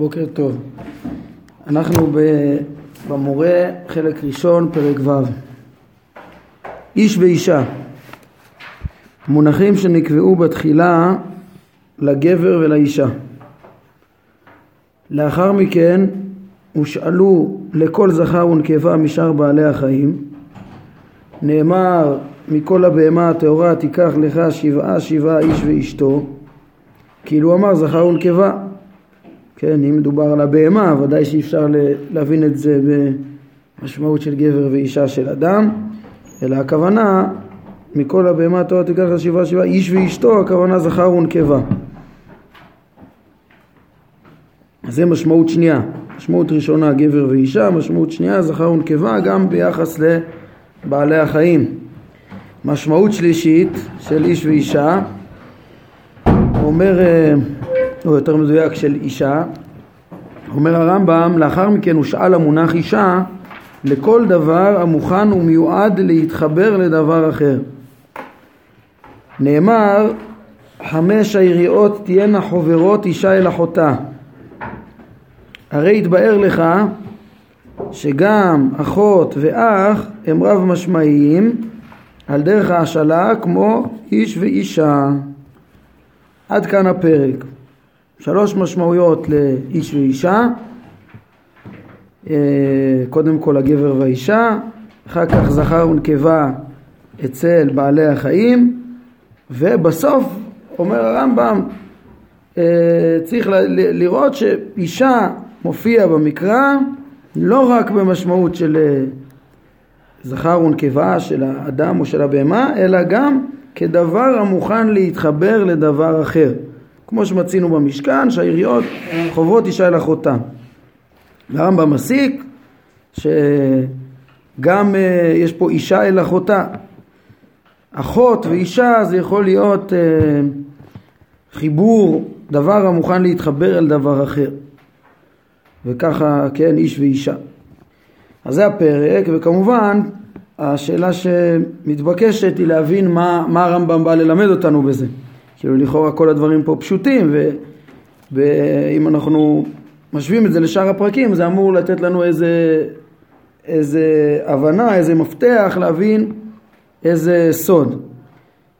בוקר טוב. אנחנו במורה חלק ראשון פרק ו' איש ואישה מונחים שנקבעו בתחילה לגבר ולאישה. לאחר מכן הושאלו לכל זכר ונקבה משאר בעלי החיים. נאמר מכל הבהמה הטהורה תיקח לך שבעה שבעה איש ואשתו כאילו אמר זכר ונקבה כן, אם מדובר על הבהמה, ודאי שאי אפשר להבין את זה במשמעות של גבר ואישה של אדם, אלא הכוונה, מכל הבהמה התורה תיקח לשבעה שבעה, איש ואשתו, הכוונה זכר ונקבה. אז זה משמעות שנייה. משמעות ראשונה גבר ואישה, משמעות שנייה זכר ונקבה גם ביחס לבעלי החיים. משמעות שלישית של איש ואישה אומר אה, או יותר מדויק של אישה, אומר הרמב"ם, לאחר מכן הושאל המונח אישה לכל דבר המוכן ומיועד להתחבר לדבר אחר. נאמר, חמש היריעות תהיינה חוברות אישה אל אחותה. הרי התבאר לך שגם אחות ואח הם רב משמעיים על דרך ההשאלה כמו איש ואישה. עד כאן הפרק. שלוש משמעויות לאיש ואישה, אה, קודם כל הגבר והאישה, אחר כך זכר ונקבה אצל בעלי החיים, ובסוף אומר הרמב"ם אה, צריך לראות שאישה מופיע במקרא לא רק במשמעות של אה, זכר ונקבה של האדם או של הבהמה, אלא גם כדבר המוכן להתחבר לדבר אחר. כמו שמצינו במשכן, שהעיריות חוברות אישה אל אחותה. והרמב"ם מסיק שגם אה, יש פה אישה אל אחותה. אחות ואישה זה יכול להיות אה, חיבור, דבר המוכן להתחבר אל דבר אחר. וככה, כן, איש ואישה. אז זה הפרק, וכמובן השאלה שמתבקשת היא להבין מה, מה הרמב"ם בא ללמד אותנו בזה. כאילו לכאורה כל הדברים פה פשוטים ואם אנחנו משווים את זה לשאר הפרקים זה אמור לתת לנו איזה, איזה הבנה, איזה מפתח להבין איזה סוד.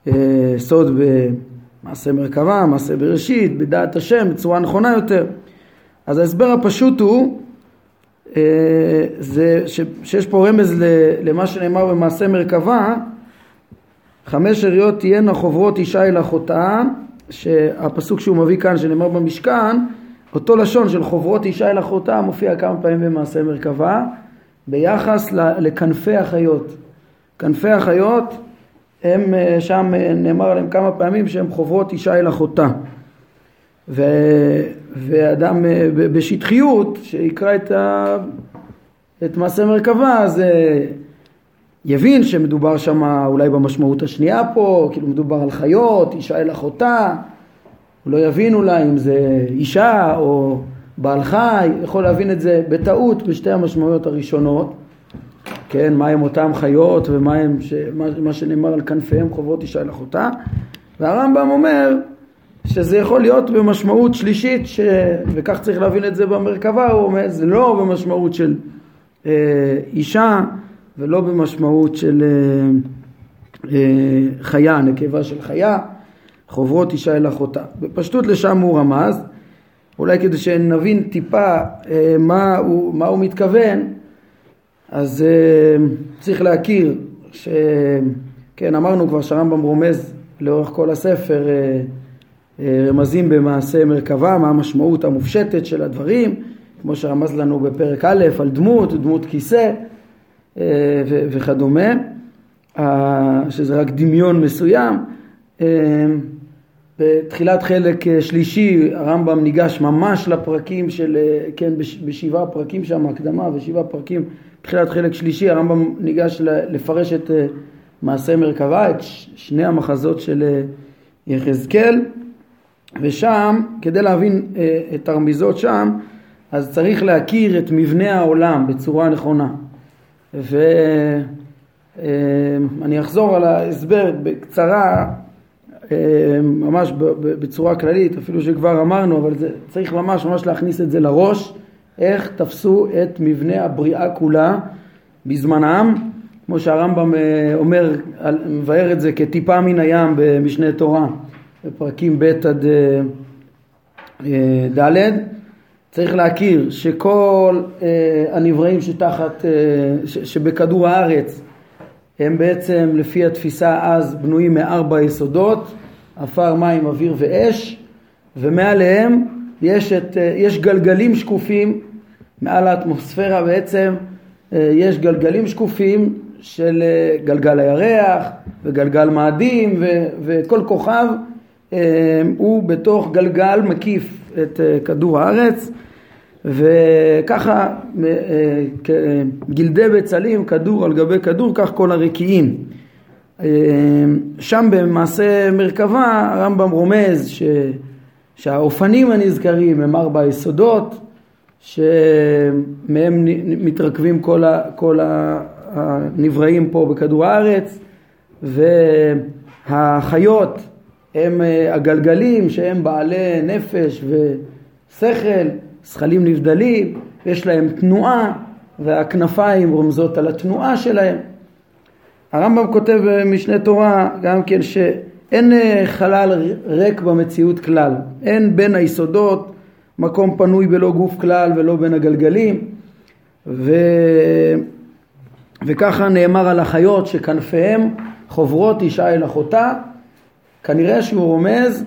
אה, סוד במעשה מרכבה, מעשה בראשית, בדעת השם, בצורה נכונה יותר. אז ההסבר הפשוט הוא אה, זה שיש פה רמז למה שנאמר במעשה מרכבה חמש שאריות תהיינה חוברות אישה אל אחותה, שהפסוק שהוא מביא כאן שנאמר במשכן, אותו לשון של חוברות אישה אל אחותה מופיע כמה פעמים במעשה מרכבה ביחס לכנפי החיות. כנפי החיות הם אה, שם אה, נאמר עליהם כמה פעמים שהם חוברות אישה אל אחותה. ו... ואדם אה, בשטחיות שיקרא את, ה... את מעשה מרכבה זה יבין שמדובר שם אולי במשמעות השנייה פה, כאילו מדובר על חיות, אישה אל אחותה, הוא לא יבין אולי אם זה אישה או בעל חי, יכול להבין את זה בטעות בשתי המשמעויות הראשונות, כן, מה הם אותם חיות ומה הם, ש... מה, מה שנאמר על כנפיהם חובות אישה אל אחותה, והרמב"ם אומר שזה יכול להיות במשמעות שלישית, ש... וכך צריך להבין את זה במרכבה, הוא אומר זה לא במשמעות של אה, אישה ולא במשמעות של אה, אה, חיה, נקבה של חיה, חוברות אישה אל אחותה. בפשטות לשם הוא רמז, אולי כדי שנבין טיפה אה, מה הוא, מה הוא מתכוון, אז צריך להכיר, ש... כן, אמרנו כבר שהרמב"ם רומז לאורך כל הספר רמזים במעשה מרכבה, מה המשמעות המופשטת של הדברים, כמו שרמז לנו בפרק א' על דמות, דמות כיסא, אה, וכדומה, שזה רק דמיון מסוים. אה, בתחילת חלק אה, שלישי הרמב"ם ניגש ממש לפרקים של, כן, בשבעה פרקים שם, הקדמה ושבעה פרקים, בתחילת חלק שלישי הרמב"ם ניגש לפרש את מעשה מרכבה, את שני המחזות של יחזקאל, ושם, כדי להבין את הרמיזות שם, אז צריך להכיר את מבנה העולם בצורה נכונה. ואני אחזור על ההסבר בקצרה, ממש בצורה כללית, אפילו שכבר אמרנו, אבל זה, צריך ממש ממש להכניס את זה לראש, איך תפסו את מבנה הבריאה כולה בזמנם, כמו שהרמב"ם אומר, מבאר את זה כטיפה מן הים במשנה תורה, בפרקים ב' עד ד', צריך להכיר שכל הנבראים שתחת, שבכדור הארץ הם בעצם לפי התפיסה אז בנויים מארבע יסודות, עפר, מים, אוויר ואש, ומעליהם יש, את, יש גלגלים שקופים, מעל האטמוספירה בעצם יש גלגלים שקופים של גלגל הירח וגלגל מאדים ו, וכל כוכב הוא בתוך גלגל מקיף את כדור הארץ וככה גלדי בצלים, כדור על גבי כדור, כך כל הרקיעים. שם במעשה מרכבה הרמב"ם רומז ש, שהאופנים הנזכרים הם ארבע יסודות שמהם מתרכבים כל, ה, כל הנבראים פה בכדור הארץ והחיות הם הגלגלים שהם בעלי נפש ושכל זכלים נבדלים, יש להם תנועה והכנפיים רומזות על התנועה שלהם. הרמב"ם כותב במשנה תורה גם כן שאין חלל ריק במציאות כלל, אין בין היסודות מקום פנוי בלא גוף כלל ולא בין הגלגלים. ו... וככה נאמר על החיות שכנפיהם חוברות אישה אל אחותה כנראה שהוא רומז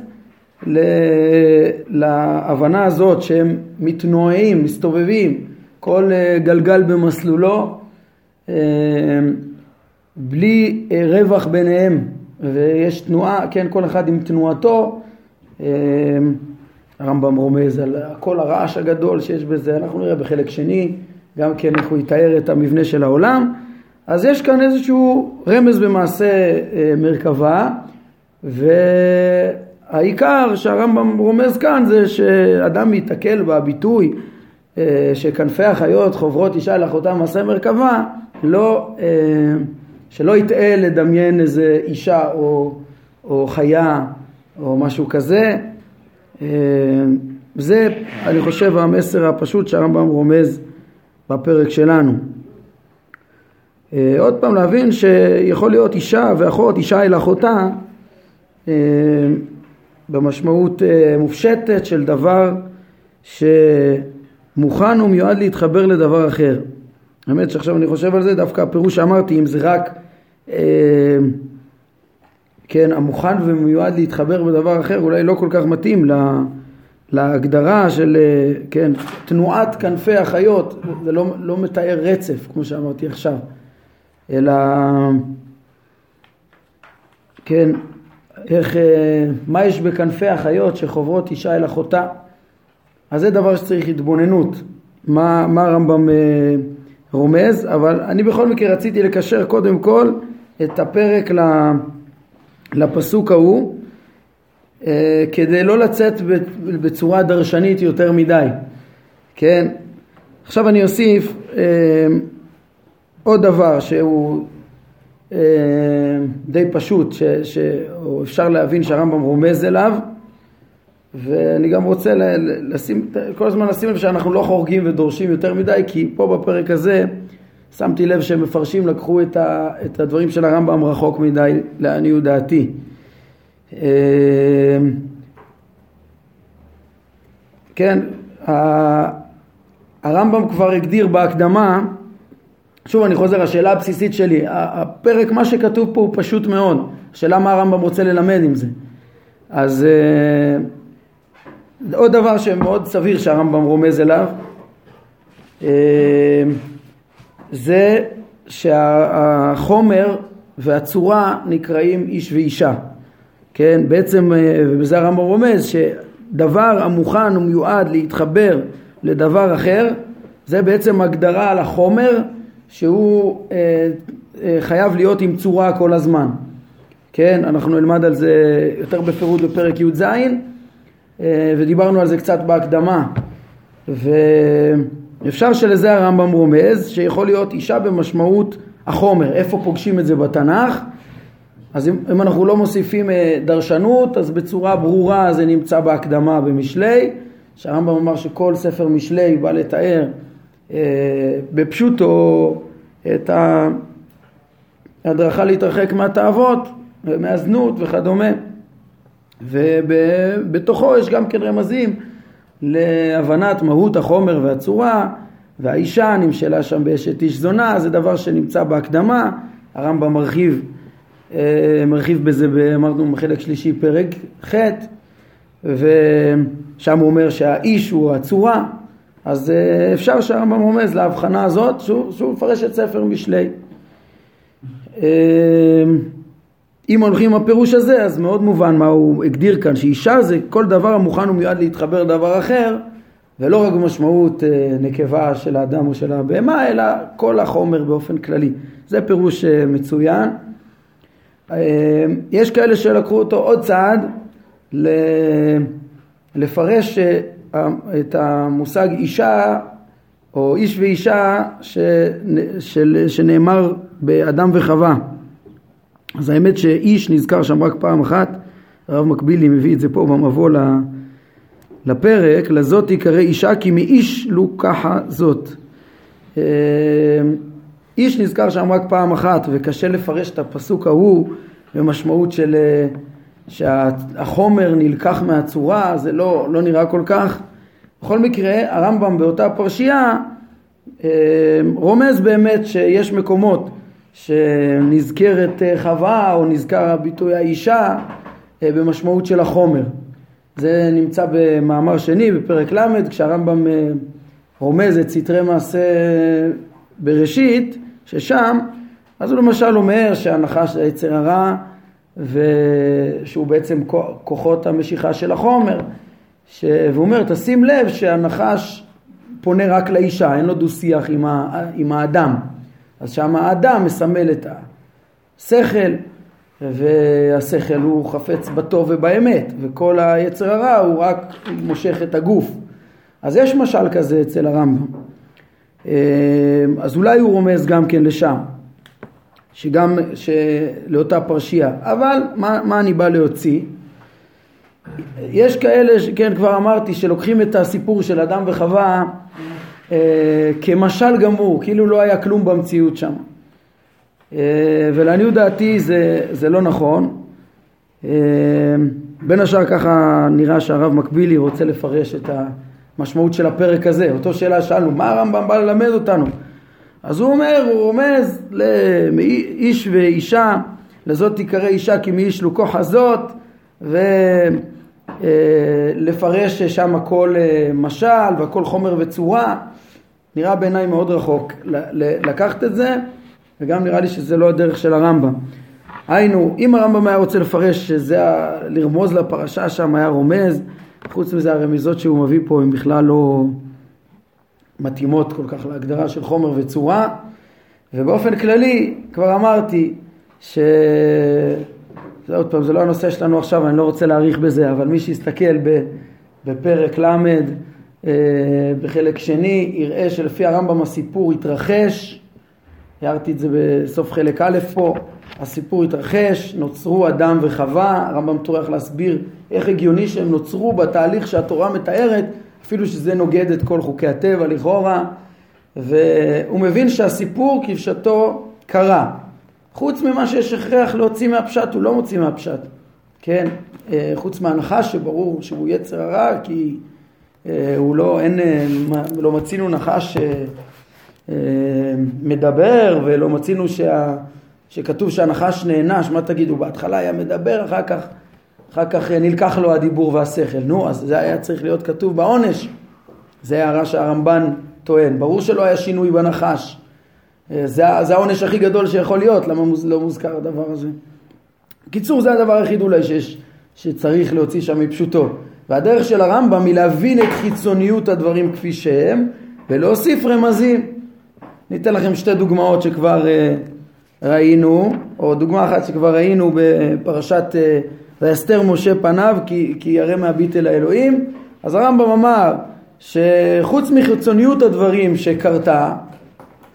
להבנה הזאת שהם מתנועים, מסתובבים, כל אה, גלגל במסלולו, אה, בלי אה, רווח ביניהם, ויש תנועה, כן, כל אחד עם תנועתו. הרמב"ם רומז על כל הרעש הגדול שיש בזה, אנחנו נראה בחלק שני גם כן איך הוא יתאר את המבנה של העולם. אז יש כאן איזשהו רמז במעשה מרכבה, ו... העיקר שהרמב"ם רומז כאן זה שאדם ייתקל בביטוי אה, שכנפי החיות חוברות אישה אל אחותה מעשה מרכבה, לא, אה, שלא יטעה לדמיין איזה אישה או, או חיה או משהו כזה. אה, זה אני חושב המסר הפשוט שהרמב"ם רומז בפרק שלנו. עוד פעם להבין שיכול להיות אישה ואחות, אישה אל אחותה במשמעות אה, מופשטת של דבר שמוכן ומיועד להתחבר לדבר אחר. האמת שעכשיו אני חושב על זה, דווקא הפירוש שאמרתי, אם זה רק אה, כן, המוכן ומיועד להתחבר בדבר אחר, אולי לא כל כך מתאים לה, להגדרה של אה, כן, תנועת כנפי החיות, זה לא, לא מתאר רצף, כמו שאמרתי עכשיו, אלא כן, איך, אה, מה יש בכנפי החיות שחוברות אישה אל אחותה. אז זה דבר שצריך התבוננות, מה, מה הרמב"ם אה, רומז, אבל אני בכל מקרה רציתי לקשר קודם כל את הפרק לפסוק ההוא, אה, כדי לא לצאת בצורה דרשנית יותר מדי, כן? עכשיו אני אוסיף עוד דבר שהוא די פשוט, ש, ש, או אפשר להבין שהרמב"ם רומז אליו, ואני גם רוצה לשים, כל הזמן לשים לב שאנחנו לא חורגים ודורשים יותר מדי, כי פה בפרק הזה שמתי לב שמפרשים לקחו את, ה, את הדברים של הרמב"ם רחוק מדי, לעניות דעתי. אה, כן, הרמב"ם כבר הגדיר בהקדמה שוב אני חוזר, השאלה הבסיסית שלי, הפרק, מה שכתוב פה הוא פשוט מאוד, השאלה מה הרמב"ם רוצה ללמד עם זה. אז uh, עוד דבר שמאוד סביר שהרמב"ם רומז אליו, uh, זה שהחומר והצורה נקראים איש ואישה. כן, בעצם, uh, ובזה הרמב"ם רומז, שדבר המוכן ומיועד להתחבר לדבר אחר, זה בעצם הגדרה על החומר שהוא אה, אה, חייב להיות עם צורה כל הזמן. כן, אנחנו נלמד על זה יותר בפירוט בפרק י"ז אה, ודיברנו על זה קצת בהקדמה. ואפשר שלזה הרמב"ם רומז שיכול להיות אישה במשמעות החומר, איפה פוגשים את זה בתנ"ך? אז אם, אם אנחנו לא מוסיפים אה, דרשנות, אז בצורה ברורה זה נמצא בהקדמה במשלי, שהרמב"ם אמר שכל ספר משלי בא לתאר בפשוטו את ההדרכה להתרחק מהתאוות ומהזנות וכדומה. ובתוכו יש גם כן רמזים להבנת מהות החומר והצורה, והאישה נמשלה שם באשת איש זונה, זה דבר שנמצא בהקדמה, הרמב"ם מרחיב, אה, מרחיב בזה, אמרנו בחלק שלישי פרק ח', ושם הוא אומר שהאיש הוא הצורה, אז אה, אפשר שהרמב"ם רומז להבחנה הזאת שהוא, מפרש את ספר משלי. אה, אם הולכים עם הפירוש הזה אז מאוד מובן מה הוא הגדיר כאן שאישה זה כל דבר המוכן ומיועד להתחבר לדבר אחר ולא רק במשמעות אה, נקבה של האדם או של הבהמה אלא כל החומר באופן כללי זה פירוש מצוין יש כאלה שלקחו אותו עוד צעד לפרש את המושג אישה או איש ואישה ש, של, שנאמר באדם וחווה. אז האמת שאיש נזכר שם רק פעם אחת, הרב מקבילי מביא את זה פה במבוא לפרק, לזאת תיקרא אישה כי מאיש לוקחה זאת. אה, איש נזכר שם רק פעם אחת וקשה לפרש את הפסוק ההוא במשמעות של אה, שהחומר נלקח מהצורה, זה לא, לא נראה כל כך. בכל מקרה, הרמב"ם באותה פרשייה אה, רומז באמת שיש מקומות שנזכרת אה, חווה או נזכר הביטוי האישה אה, במשמעות של החומר. זה נמצא במאמר שני בפרק ל' כשהרמב"ם רומז את סתרי מעשה בראשית ששם אז הוא למשל אומר שהנחש זה יצר הרע ושהוא בעצם כוחות המשיכה של החומר ש... והוא אומר תשים לב שהנחש פונה רק לאישה אין לו דו שיח עם, ה... עם האדם. אז שם האדם מסמל את השכל והשכל הוא חפץ בטוב ובאמת וכל היצר הרע הוא רק מושך את הגוף. אז יש משל כזה אצל הרמב"ם. אז אולי הוא רומז גם כן לשם שגם לאותה פרשייה. אבל מה, מה אני בא להוציא? יש כאלה, כן כבר אמרתי, שלוקחים את הסיפור של אדם וחווה אה, כמשל גמור, כאילו לא היה כלום במציאות שם. אה, ולעניות דעתי זה, זה לא נכון. אה, בין השאר ככה נראה שהרב מקבילי רוצה לפרש את המשמעות של הפרק הזה. אותו שאלה שאלנו, מה הרמב"ם בא ללמד אותנו? אז הוא אומר, הוא רומז לאיש ואישה, לזאת תיקרא אישה כי מאיש לוקו חזות, ולפרש שם הכל אה, משל והכל חומר וצורה, נראה בעיניי מאוד רחוק לקחת את זה, וגם נראה לי שזה לא הדרך של הרמב"ם. היינו, אם הרמב"ם היה רוצה לפרש שזה לרמוז לפרשה שם היה רומז, חוץ מזה הרמיזות שהוא מביא פה הן בכלל לא... מתאימות כל כך להגדרה של חומר וצורה ובאופן כללי כבר אמרתי ש... זה עוד פעם זה לא הנושא שלנו עכשיו אני לא רוצה להאריך בזה אבל מי שיסתכל בפרק ל' אה, בחלק שני יראה שלפי הרמב"ם הסיפור התרחש הערתי את זה בסוף חלק א' פה הסיפור התרחש, נוצרו אדם וחווה, הרמב"ם טורח להסביר איך הגיוני שהם נוצרו בתהליך שהתורה מתארת אפילו שזה נוגד את כל חוקי הטבע לכאורה, והוא מבין שהסיפור כפשטו קרה. חוץ ממה שיש הכרח להוציא מהפשט, הוא לא מוציא מהפשט, כן? אה, חוץ מהנחש שברור שהוא יצר הרע, כי אה, הוא לא, אין, אה, לא מצינו נחש מדבר, ולא מצינו שה, שכתוב שהנחש נענש, מה תגידו, בהתחלה היה מדבר, אחר כך אחר כך אה, נלקח לו הדיבור והשכל. נו, אז זה היה צריך להיות כתוב בעונש. זה הערה שהרמב"ן טוען. ברור שלא היה שינוי בנחש. אה, זה, זה העונש הכי גדול שיכול להיות, למה מוז, לא מוזכר הדבר הזה? קיצור, זה הדבר היחיד אולי שיש, שצריך להוציא שם מפשוטו. והדרך של הרמב"ם היא להבין את חיצוניות הדברים כפי שהם ולהוסיף רמזים. ניתן לכם שתי דוגמאות שכבר uh, ראינו, או דוגמה אחת שכבר ראינו בפרשת uh, ויסתר משה פניו כי, כי ירא מהביט אל האלוהים. אז הרמב"ם אמר שחוץ מחיצוניות הדברים שקרתה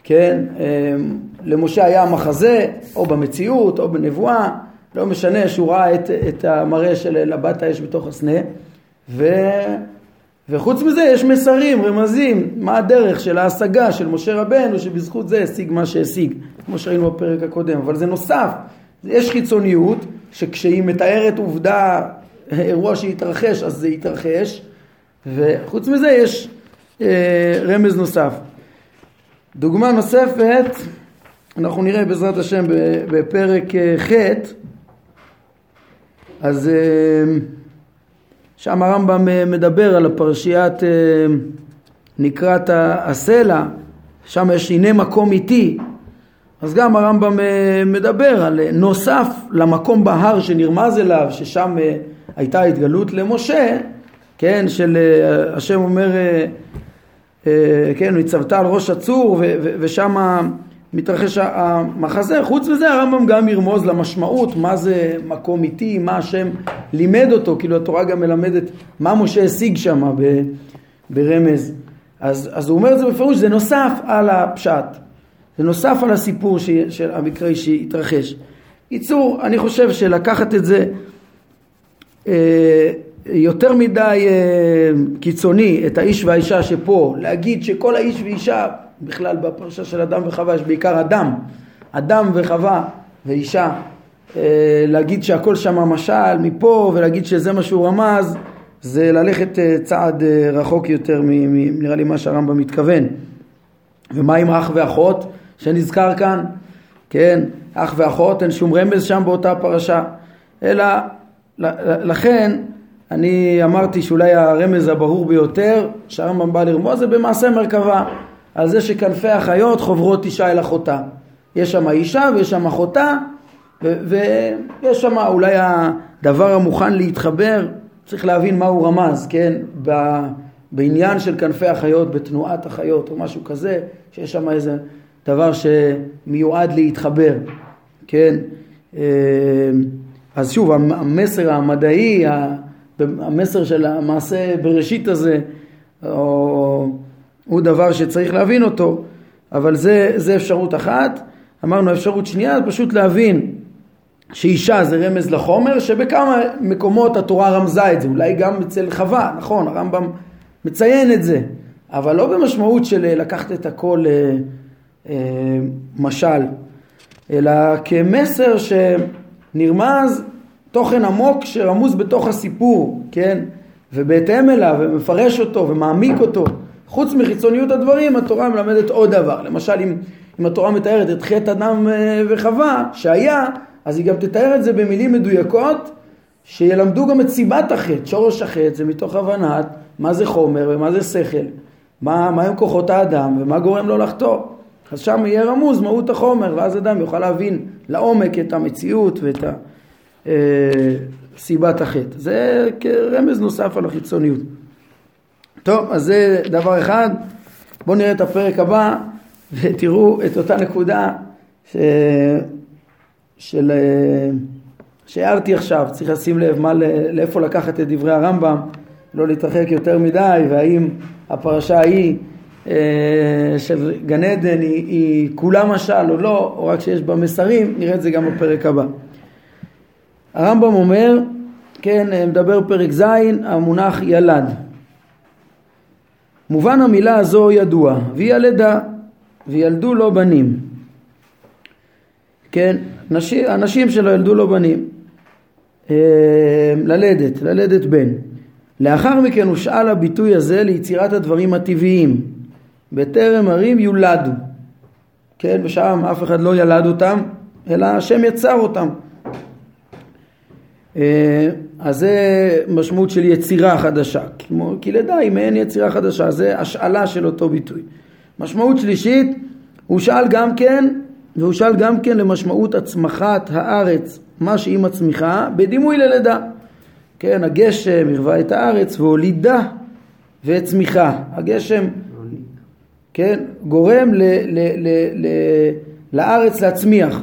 כן אמ, למשה היה מחזה או במציאות או בנבואה לא משנה שהוא ראה את, את המראה של לבת האש בתוך הסנה, ו, וחוץ מזה יש מסרים, רמזים, מה הדרך של ההשגה של משה רבנו שבזכות זה השיג מה שהשיג, כמו שראינו בפרק הקודם, אבל זה נוסף, יש חיצוניות שכשהיא מתארת עובדה, אירוע שהתרחש אז זה יתרחש, וחוץ מזה יש אה, רמז נוסף. דוגמה נוספת, אנחנו נראה בעזרת השם בפרק אה, ח', אז אה, שם הרמב"ם אה, מדבר על הפרשיית נקרת הסלע, שם יש הנה מקום איתי, אז גם הרמב"ם מדבר על נוסף למקום בהר שנרמז אליו, ששם הייתה התגלות למשה, כן, של השם אומר, כן, הצבת על ראש הצור ושם מתרחש המחזה. חוץ מזה הרמב"ם גם ירמוז למשמעות, מה זה מקום איתי, מה השם לימד אותו, כאילו התורה גם מלמדת מה משה השיג שם ברמז. אז, אז הוא אומר את זה בפירוש, זה נוסף על הפשט, זה נוסף על הסיפור ש, של המקראי שהתרחש. ייצור, אני חושב שלקחת את זה אה, יותר מדי אה, קיצוני, את האיש והאישה שפה, להגיד שכל האיש ואישה בכלל בפרשה של אדם וחווה יש בעיקר אדם, אדם וחווה ואישה, אה, להגיד שהכל שם משל מפה ולהגיד שזה מה שהוא רמז זה ללכת צעד רחוק יותר נראה לי מה שהרמב"ם מתכוון. ומה עם אח ואחות שנזכר כאן? כן, אח ואחות אין שום רמז שם באותה פרשה, אלא לכן אני אמרתי שאולי הרמז הברור ביותר שהרמב"ם בא לרמוז זה במעשה מרכבה על זה שכנפי החיות חוברות אישה אל אחותה. יש שם אישה ויש שם אחותה ויש שם אולי הדבר המוכן להתחבר, צריך להבין מה הוא רמז, כן? בעניין של כנפי החיות, בתנועת החיות או משהו כזה, שיש שם איזה דבר שמיועד להתחבר, כן? אה, אז שוב, המסר המדעי, המסר של המעשה בראשית הזה, הוא דבר שצריך להבין אותו, אבל זה, זה אפשרות אחת. אמרנו אפשרות שנייה, פשוט להבין שאישה זה רמז לחומר, שבכמה מקומות התורה רמזה את זה, אולי גם אצל חווה, נכון, הרמב"ם מציין את זה, אבל לא במשמעות של לקחת את הכל אה, אה, משל, אלא כמסר שנרמז תוכן עמוק שרמוז בתוך הסיפור, כן? ובהתאם אליו, ומפרש אותו ומעמיק אותו. חוץ מחיצוניות הדברים, התורה מלמדת עוד דבר. למשל, אם, אם התורה מתארת את חטא אדם אה, וחווה, שהיה, אז היא גם תתאר את זה במילים מדויקות, שילמדו גם את סיבת החטא. שורש החטא זה מתוך הבנת מה זה חומר ומה זה שכל, מה, מה הם כוחות האדם ומה גורם לו לחטוא. אז שם יהיה רמוז מהות החומר, ואז אדם יוכל להבין לעומק את המציאות ואת ה, אה, סיבת החטא. זה כרמז נוסף על החיצוניות. טוב, אז זה דבר אחד. בואו נראה את הפרק הבא ותראו את אותה נקודה ש... של... שהערתי עכשיו. צריך לשים לב מה, לאיפה לקחת את דברי הרמב"ם, לא להתרחק יותר מדי, והאם הפרשה ההיא אה, של גן עדן היא, היא כולה משל או לא, או רק שיש בה מסרים, נראה את זה גם בפרק הבא. הרמב"ם אומר, כן, מדבר פרק ז', המונח ילד. מובן המילה הזו ידוע, והיא הלידה, וילדו לו בנים. כן, נשים, הנשים שלו ילדו לו בנים. אה, ללדת, ללדת בן. לאחר מכן הושאל הביטוי הזה ליצירת הדברים הטבעיים. בטרם הרים יולדו. כן, ושם אף אחד לא ילד אותם, אלא השם יצר אותם. אה, אז זה משמעות של יצירה חדשה, כמו, כי לידה היא מעין יצירה חדשה, זה השאלה של אותו ביטוי. משמעות שלישית, הוא שאל גם כן, והוא שאל גם כן למשמעות הצמחת הארץ, מה שהיא מצמיחה, בדימוי ללידה. כן, הגשם הרווה את הארץ והולידה וצמיחה. הגשם, כן, גורם ל, ל, ל, ל, לארץ להצמיח.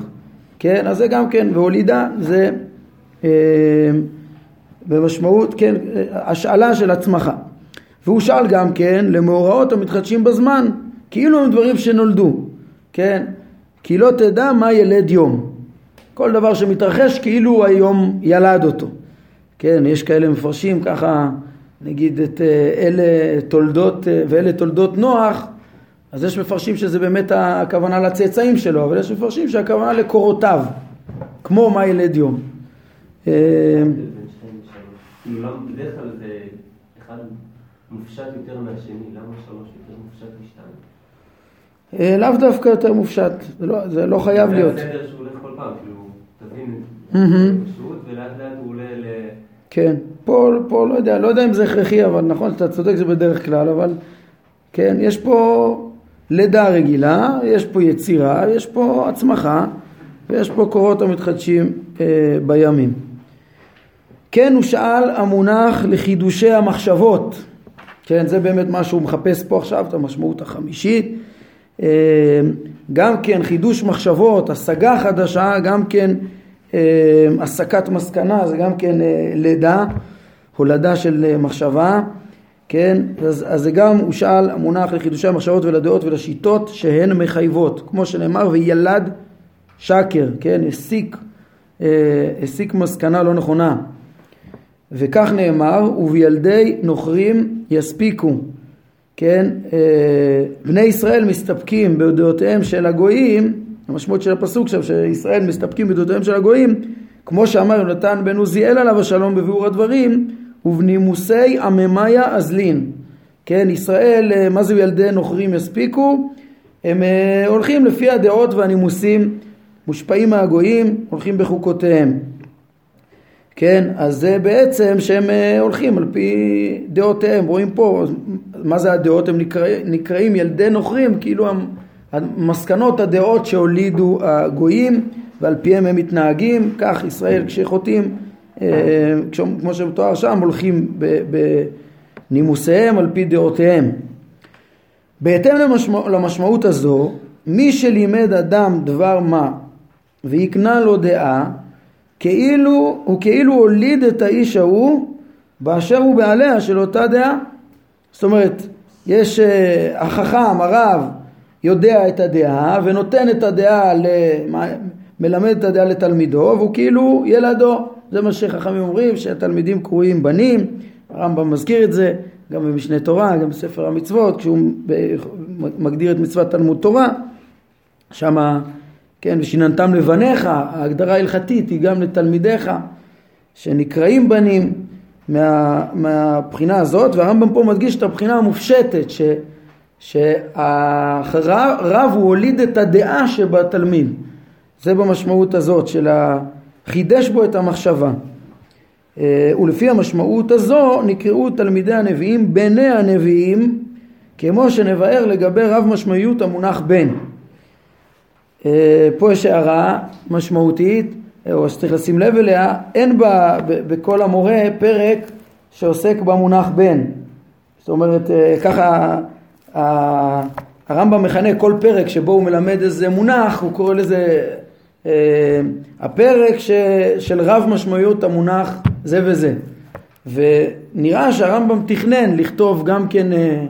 כן, אז זה גם כן, והולידה זה אה, במשמעות, כן, השאלה של הצמחה. והוא שאל גם כן למאורעות המתחדשים בזמן, כאילו הם דברים שנולדו, כן? כי לא תדע מה ילד יום. כל דבר שמתרחש כאילו היום ילד אותו. כן, יש כאלה מפרשים ככה, נגיד את אה, אלה תולדות אה, ואלה תולדות נוח, אז יש מפרשים שזה באמת הכוונה לצאצאים שלו, אבל יש מפרשים שהכוונה לקורותיו, כמו מה ילד יום. אה, בדרך כלל זה אחד מופשט יותר מהשני, למה שלוש יותר מופשט משתיים? לאו דווקא יותר מופשט, זה לא, זה לא חייב להיות. זה הסדר שהוא הולך כל פעם, כאילו, תבין, פשוט ולאט לאט הוא עולה ל... כן, פה, פה לא יודע, לא יודע אם זה הכרחי, אבל נכון, אתה צודק, זה בדרך כלל, אבל כן, יש פה לידה רגילה, יש פה יצירה, יש פה הצמחה, ויש פה קורות המתחדשים אה, בימים. כן, הוא שאל המונח לחידושי המחשבות, כן, זה באמת מה שהוא מחפש פה עכשיו, את המשמעות החמישית. אה, גם כן חידוש מחשבות, השגה חדשה, גם כן אה, הסקת מסקנה זה גם כן אה, לידה, הולדה של אה, מחשבה, כן? אז, אז זה גם הוא שאל המונח לחידושי המחשבות ולדעות ולשיטות שהן מחייבות, כמו שנאמר וילד שקר, כן? הסיק, הסיק מסקנה לא נכונה. וכך נאמר, ובילדי נוכרים יספיקו, כן? בני ישראל מסתפקים בדעותיהם של הגויים המשמעות של הפסוק שם שישראל מסתפקים בדעותיהם של הגויים כמו שאמר יונתן בן עוזיאל עליו השלום בביאור הדברים ובנימוסי עממיה אזלין. כן ישראל אה, מה זה ילדי נוכרים יספיקו? הם אה, הולכים לפי הדעות והנימוסים מושפעים מהגויים הולכים בחוקותיהם. כן אז זה בעצם שהם אה, הולכים על פי דעותיהם. רואים פה מה זה הדעות? הם נקרא, נקראים ילדי נוכרים כאילו הם מסקנות הדעות שהולידו הגויים ועל פיהם הם מתנהגים, כך ישראל כשחוטאים, כמו שמתואר שם, הולכים בנימוסיהם על פי דעותיהם. בהתאם למשמע, למשמעות הזו, מי שלימד אדם דבר מה והקנה לו דעה, כאילו, הוא כאילו הוליד את האיש ההוא באשר הוא בעליה של אותה דעה. זאת אומרת, יש אה, החכם, הרב, יודע את הדעה ונותן את הדעה, מלמד את הדעה לתלמידו והוא כאילו ילדו. זה מה שחכמים אומרים שהתלמידים קרויים בנים, הרמב"ם מזכיר את זה גם במשנה תורה, גם בספר המצוות, כשהוא מגדיר את מצוות תלמוד תורה, שמה, כן, ושיננתם לבניך, ההגדרה ההלכתית היא גם לתלמידיך שנקראים בנים מה, מהבחינה הזאת, והרמב"ם פה מדגיש את הבחינה המופשטת, ש... שהרב הוא הוליד את הדעה שבתלמיד. זה במשמעות הזאת של חידש בו את המחשבה. אה, ולפי המשמעות הזו נקראו תלמידי הנביאים בני הנביאים כמו שנבהר לגבי רב משמעיות המונח בן. אה, פה יש הערה משמעותית או שצריך לשים לב אליה, אין בה בכל המורה פרק שעוסק במונח בן. זאת אומרת אה, ככה הרמב"ם מכנה כל פרק שבו הוא מלמד איזה מונח, הוא קורא לזה אה, הפרק ש, של רב משמעויות המונח זה וזה. ונראה שהרמב"ם תכנן לכתוב גם כן אה,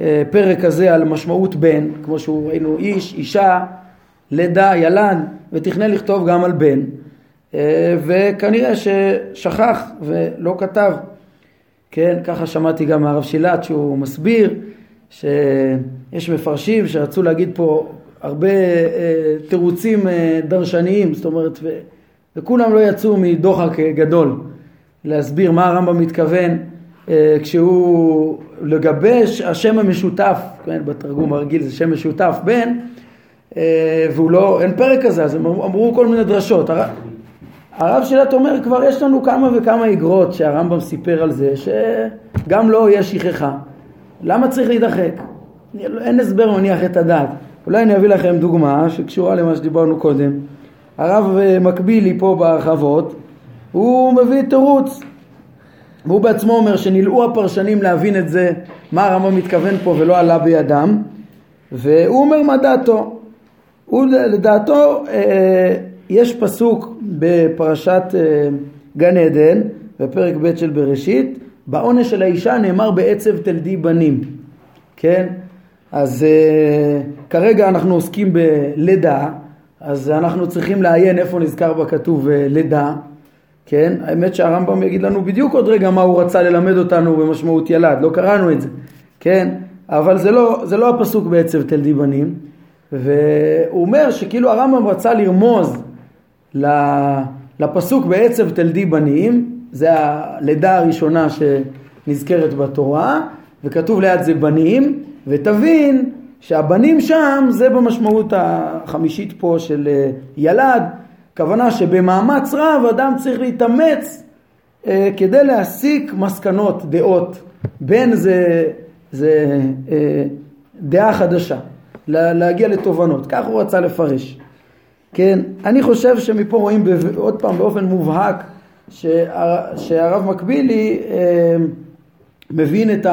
אה, פרק כזה על משמעות בן, כמו שהוא ראינו איש, אישה, לידה, ילד, ותכנן לכתוב גם על בן. אה, וכנראה ששכח ולא כתב. כן, ככה שמעתי גם מהרב שילת שהוא מסביר שיש מפרשים שרצו להגיד פה הרבה אה, תירוצים אה, דרשניים, זאת אומרת, ו, וכולם לא יצאו מדוחק גדול להסביר מה הרמב"ם מתכוון אה, כשהוא לגבש השם המשותף, כן, בתרגום הרגיל זה שם משותף בן, והוא לא, אין פרק כזה, אז הם אמרו כל מיני דרשות. הר, הרב שילת אומר כבר יש לנו כמה וכמה איגרות שהרמב"ם סיפר על זה שגם לו לא יש שכחה למה צריך להידחק? אין הסבר מניח את הדעת. אולי אני אביא לכם דוגמה שקשורה למה שדיברנו קודם. הרב אה, מקבילי פה בהרחבות, הוא מביא תירוץ. והוא בעצמו אומר שנלאו הפרשנים להבין את זה, מה הרמב"ם מתכוון פה ולא עלה בידם, והוא אומר מה דעתו. הוא לדעתו אה, יש פסוק בפרשת אה, גן עדן, בפרק ב' של בראשית, בעונש של האישה נאמר בעצב תלדי בנים, כן? אז uh, כרגע אנחנו עוסקים בלידה, אז אנחנו צריכים לעיין איפה נזכר בכתוב אה, לידה, כן? האמת שהרמב"ם יגיד לנו בדיוק עוד רגע מה הוא רצה ללמד אותנו במשמעות ילד, לא קראנו את זה, כן? אבל זה לא, זה לא הפסוק בעצב תלדי בנים, והוא אומר שכאילו הרמב"ם רצה לרמוז לפסוק בעצב תלדי בנים, זה הלידה הראשונה שנזכרת בתורה, וכתוב ליד זה בנים, ותבין שהבנים שם זה במשמעות החמישית פה של אה, ילד, כוונה שבמאמץ רב אדם צריך להתאמץ אה, כדי להסיק מסקנות, דעות, בין זה, זה אה, דעה חדשה, להגיע לתובנות, כך הוא רצה לפרש. כן, אני חושב שמפה רואים עוד פעם באופן מובהק שהרב מקבילי אה, מבין את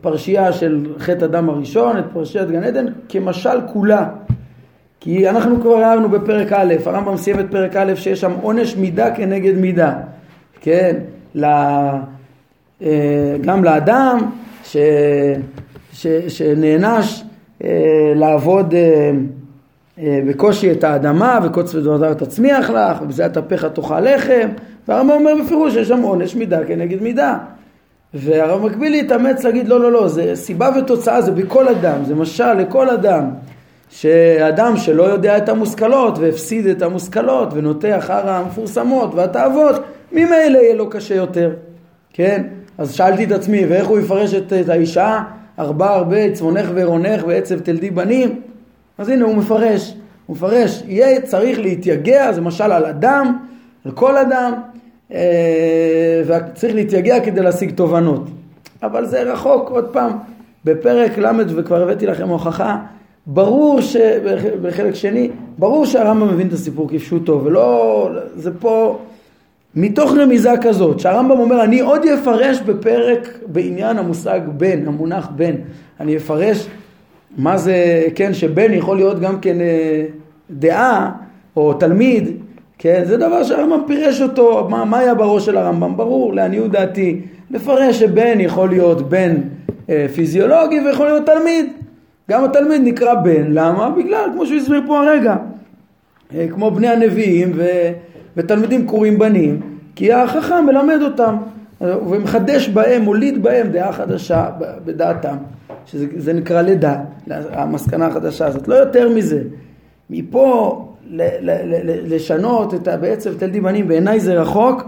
הפרשייה של חטא הדם הראשון, את פרשיית גן עדן, כמשל כולה. כי אנחנו כבר ראינו בפרק א', הרמב"ם סיים את פרק א' שיש שם עונש מידה כנגד מידה, כן, אה, גם לאדם ש, ש, שנענש אה, לעבוד בקושי את האדמה וקוץ ודבר תצמיח לך ובזה תפיך תאכל לחם והרמב"ם אומר בפירוש שיש שם עונש מידה כנגד מידה. והרב מקביל להתאמץ להגיד לא לא לא זה סיבה ותוצאה זה בכל אדם זה משל לכל אדם שאדם שלא יודע את המושכלות והפסיד את המושכלות ונוטה אחר המפורסמות והתאוות ממילא יהיה לו קשה יותר. כן? אז שאלתי את עצמי ואיך הוא יפרש את, את האישה? ארבע הרבה צפונך ועירונך ועצב תלדי בנים. אז הנה הוא מפרש. הוא מפרש יהיה צריך להתייגע זה משל על אדם על כל אדם וצריך להתייגע כדי להשיג תובנות. אבל זה רחוק, עוד פעם, בפרק ל' וכבר הבאתי לכם הוכחה, ברור שבחלק שני, ברור שהרמב"ם מבין את הסיפור כפשוטו, ולא, זה פה מתוך רמיזה כזאת, שהרמב"ם אומר, אני עוד אפרש בפרק בעניין המושג בן, המונח בן, אני אפרש מה זה, כן, שבן יכול להיות גם כן אה, דעה, או תלמיד, כן, זה דבר שהרמב"ם פירש אותו, מה, מה היה בראש של הרמב"ם? ברור, לעניות דעתי, לפרש שבן יכול להיות בן אה, פיזיולוגי ויכול להיות תלמיד. גם התלמיד נקרא בן, למה? בגלל, כמו שהוא הסביר פה הרגע, אה, כמו בני הנביאים ו, ותלמידים קוראים בנים, כי החכם מלמד אותם ומחדש בהם, מוליד בהם דעה חדשה בדעתם, שזה נקרא לידה, המסקנה החדשה הזאת, לא יותר מזה. מפה לשנות את בעצב תל דיבנים בעיניי זה רחוק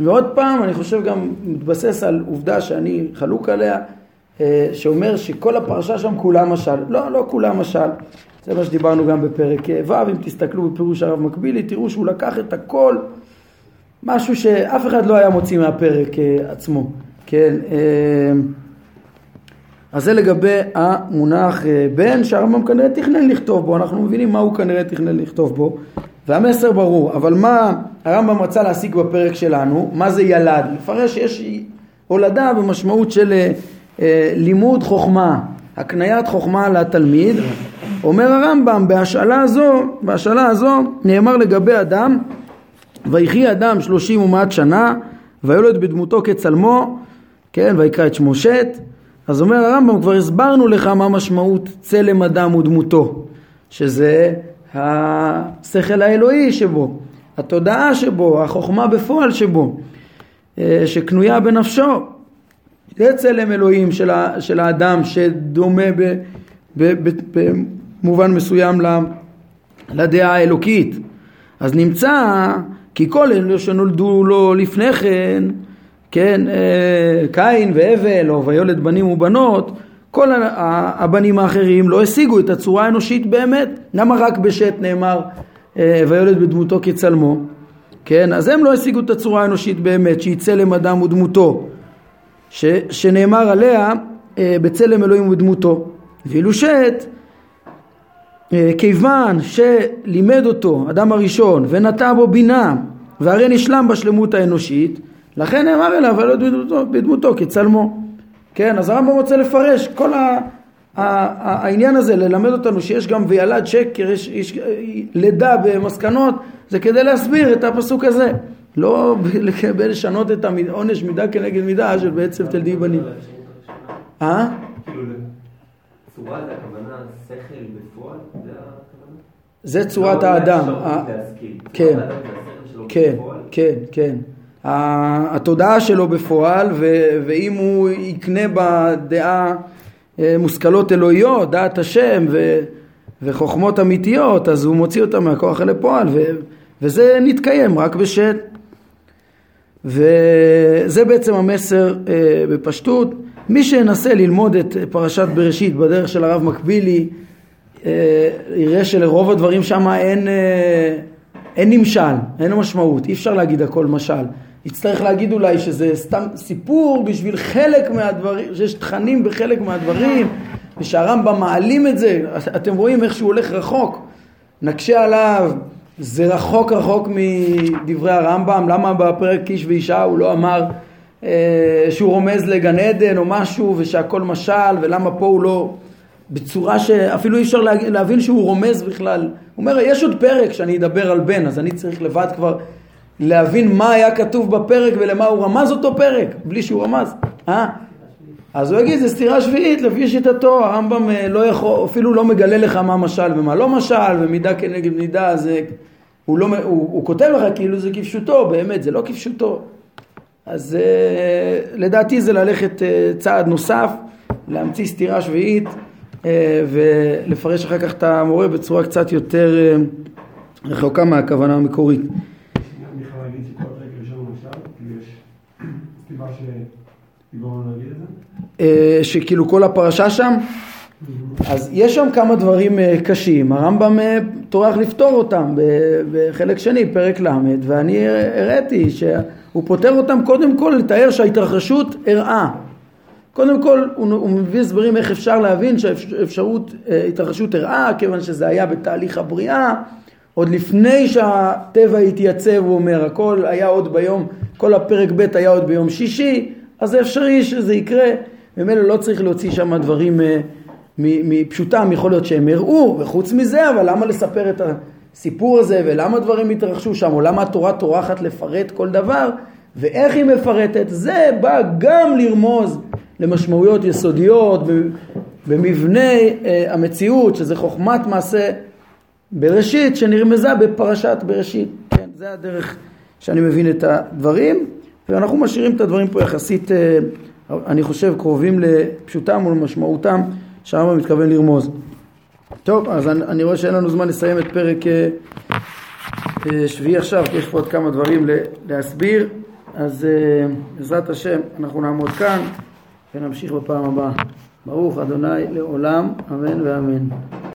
ועוד פעם אני חושב גם מתבסס על עובדה שאני חלוק עליה אה, שאומר שכל הפרשה שם כולה משל. לא, לא כולה משל. זה מה שדיברנו גם בפרק ו' אם תסתכלו בפירוש הרב מקבילי תראו שהוא לקח את הכל משהו שאף אחד לא היה מוציא מהפרק אה, עצמו. כן אה, אז זה לגבי המונח אה, בן שהרמב"ם כנראה תכנן לכתוב בו, אנחנו מבינים מה הוא כנראה תכנן לכתוב בו והמסר ברור, אבל מה הרמב"ם רצה להשיג בפרק שלנו, מה זה ילד? לפרש שיש הולדה במשמעות של אה, אה, לימוד חוכמה, הקניית חוכמה לתלמיד, אומר הרמב"ם בהשאלה הזו, בהשאלה הזו נאמר לגבי אדם ויחי אדם שלושים ומעט שנה ויולד בדמותו כצלמו, כן, ויקרא את שמו שת אז אומר הרמב"ם, כבר הסברנו לך מה משמעות צלם אדם ודמותו, שזה השכל האלוהי שבו, התודעה שבו, החוכמה בפועל שבו, אה, שקנויה בנפשו. זה צלם אלוהים של, ה, של האדם שדומה ב, ב, ב, במובן מסוים לדעה האלוקית. אז נמצא כי כל אלו שנולדו לו לפני כן כן, אה, קין והבל או ויולד בנים ובנות, כל הבנים האחרים לא השיגו את הצורה האנושית באמת. למה רק בשת נאמר אה, ויולד בדמותו כצלמו? כן, אז הם לא השיגו את הצורה האנושית באמת, שהיא צלם אדם ודמותו, ש, שנאמר עליה אה, בצלם אלוהים ודמותו. ואילו שת, כיוון שלימד אותו אדם הראשון ונטע בו בינה והרי נשלם בשלמות האנושית, לכן נאמר אליו ולא בדמותו, בדמותו כצלמו. כן, אז הרמב"ם רוצה לפרש כל ה, ה, ה, העניין הזה, ללמד אותנו שיש גם וילד שקר, יש, יש לידה במסקנות, זה כדי להסביר את הפסוק הזה. לא לקבל לשנות את העונש מידה כנגד מידה של בעצם תלדי בנים. אה? כאילו, צורה זה הכוונה שכל בפועל? זה צורת לא, האדם. לא, ה- להשכיל. כן. צורת האדם כן. כן, כן. ה- התודעה שלו בפועל, ו- ואם הוא יקנה בדעה אה, מושכלות אלוהיות, דעת השם ו- וחוכמות אמיתיות, אז הוא מוציא אותה מהכוח אל הפועל, ו- וזה נתקיים רק בשת. וזה בעצם המסר אה, בפשטות. מי שינסה ללמוד את פרשת בראשית בדרך של הרב מקבילי, אה, יראה שלרוב הדברים שם אין, אין נמשל, אין משמעות, אי אפשר להגיד הכל משל. יצטרך להגיד אולי שזה סתם סיפור בשביל חלק מהדברים, שיש תכנים בחלק מהדברים, ושהרמב"ם מעלים את זה, אתם רואים איך שהוא הולך רחוק, נקשה עליו, זה רחוק רחוק מדברי הרמב"ם, למה בפרק איש ואישה הוא לא אמר אה, שהוא רומז לגן עדן או משהו ושהכל משל, ולמה פה הוא לא... בצורה שאפילו אי אפשר להבין שהוא רומז בכלל. הוא אומר, יש עוד פרק שאני אדבר על בן, אז אני צריך לבד כבר להבין מה היה כתוב בפרק ולמה הוא רמז אותו פרק, בלי שהוא רמז. אה? אז הוא יגיד, זה סתירה שביעית לפי שיטתו, הרמב"ם אה, לא יכול, אפילו לא מגלה לך מה משל ומה לא משל, ומידה כנגד מידה, זה, הוא, לא, הוא, הוא כותב לך כאילו זה כפשוטו, באמת, זה לא כפשוטו. אז אה, לדעתי זה ללכת אה, צעד נוסף, להמציא סתירה שביעית אה, ולפרש אחר כך את המורה בצורה קצת יותר אה, רחוקה מהכוונה המקורית. אני יכול להגיד שכל הפרק הראשון הוא משל, כאילו יש סיבה שתגרום לנו להגיד את זה? אה, שכאילו כל הפרשה שם, אז יש שם כמה דברים אה, קשים, הרמב"ם אה, טורח לפתור אותם בחלק שני, פרק ל', ואני הראיתי שהוא פותר אותם קודם כל לתאר שההתרחשות אירעה. קודם כל הוא, הוא מביא הסברים איך אפשר להבין שהאפשרות, אה, התרחשות אירעה, כיוון שזה היה בתהליך הבריאה, עוד לפני שהטבע התייצב, הוא אומר, הכל היה עוד ביום, כל הפרק ב' היה עוד ביום שישי, אז זה אפשרי שזה יקרה, ממילא לא צריך להוציא שם דברים אה, מפשוטם, יכול להיות שהם הראו, וחוץ מזה, אבל למה לספר את הסיפור הזה, ולמה דברים התרחשו שם, או למה התורה טורחת לפרט כל דבר, ואיך היא מפרטת, זה בא גם לרמוז למשמעויות יסודיות במבנה אה, המציאות, שזה חוכמת מעשה בראשית, שנרמזה בפרשת בראשית. כן, זה הדרך שאני מבין את הדברים, ואנחנו משאירים את הדברים פה יחסית, אה, אני חושב, קרובים לפשוטם ולמשמעותם, שהרמב"ם מתכוון לרמוז. טוב, אז אני, אני רואה שאין לנו זמן לסיים את פרק אה, אה, שביעי עכשיו, כי יש פה עוד כמה דברים להסביר, אז בעזרת השם אנחנו נעמוד כאן ונמשיך בפעם הבאה. ברוך אדוני לעולם, אמן ואמן.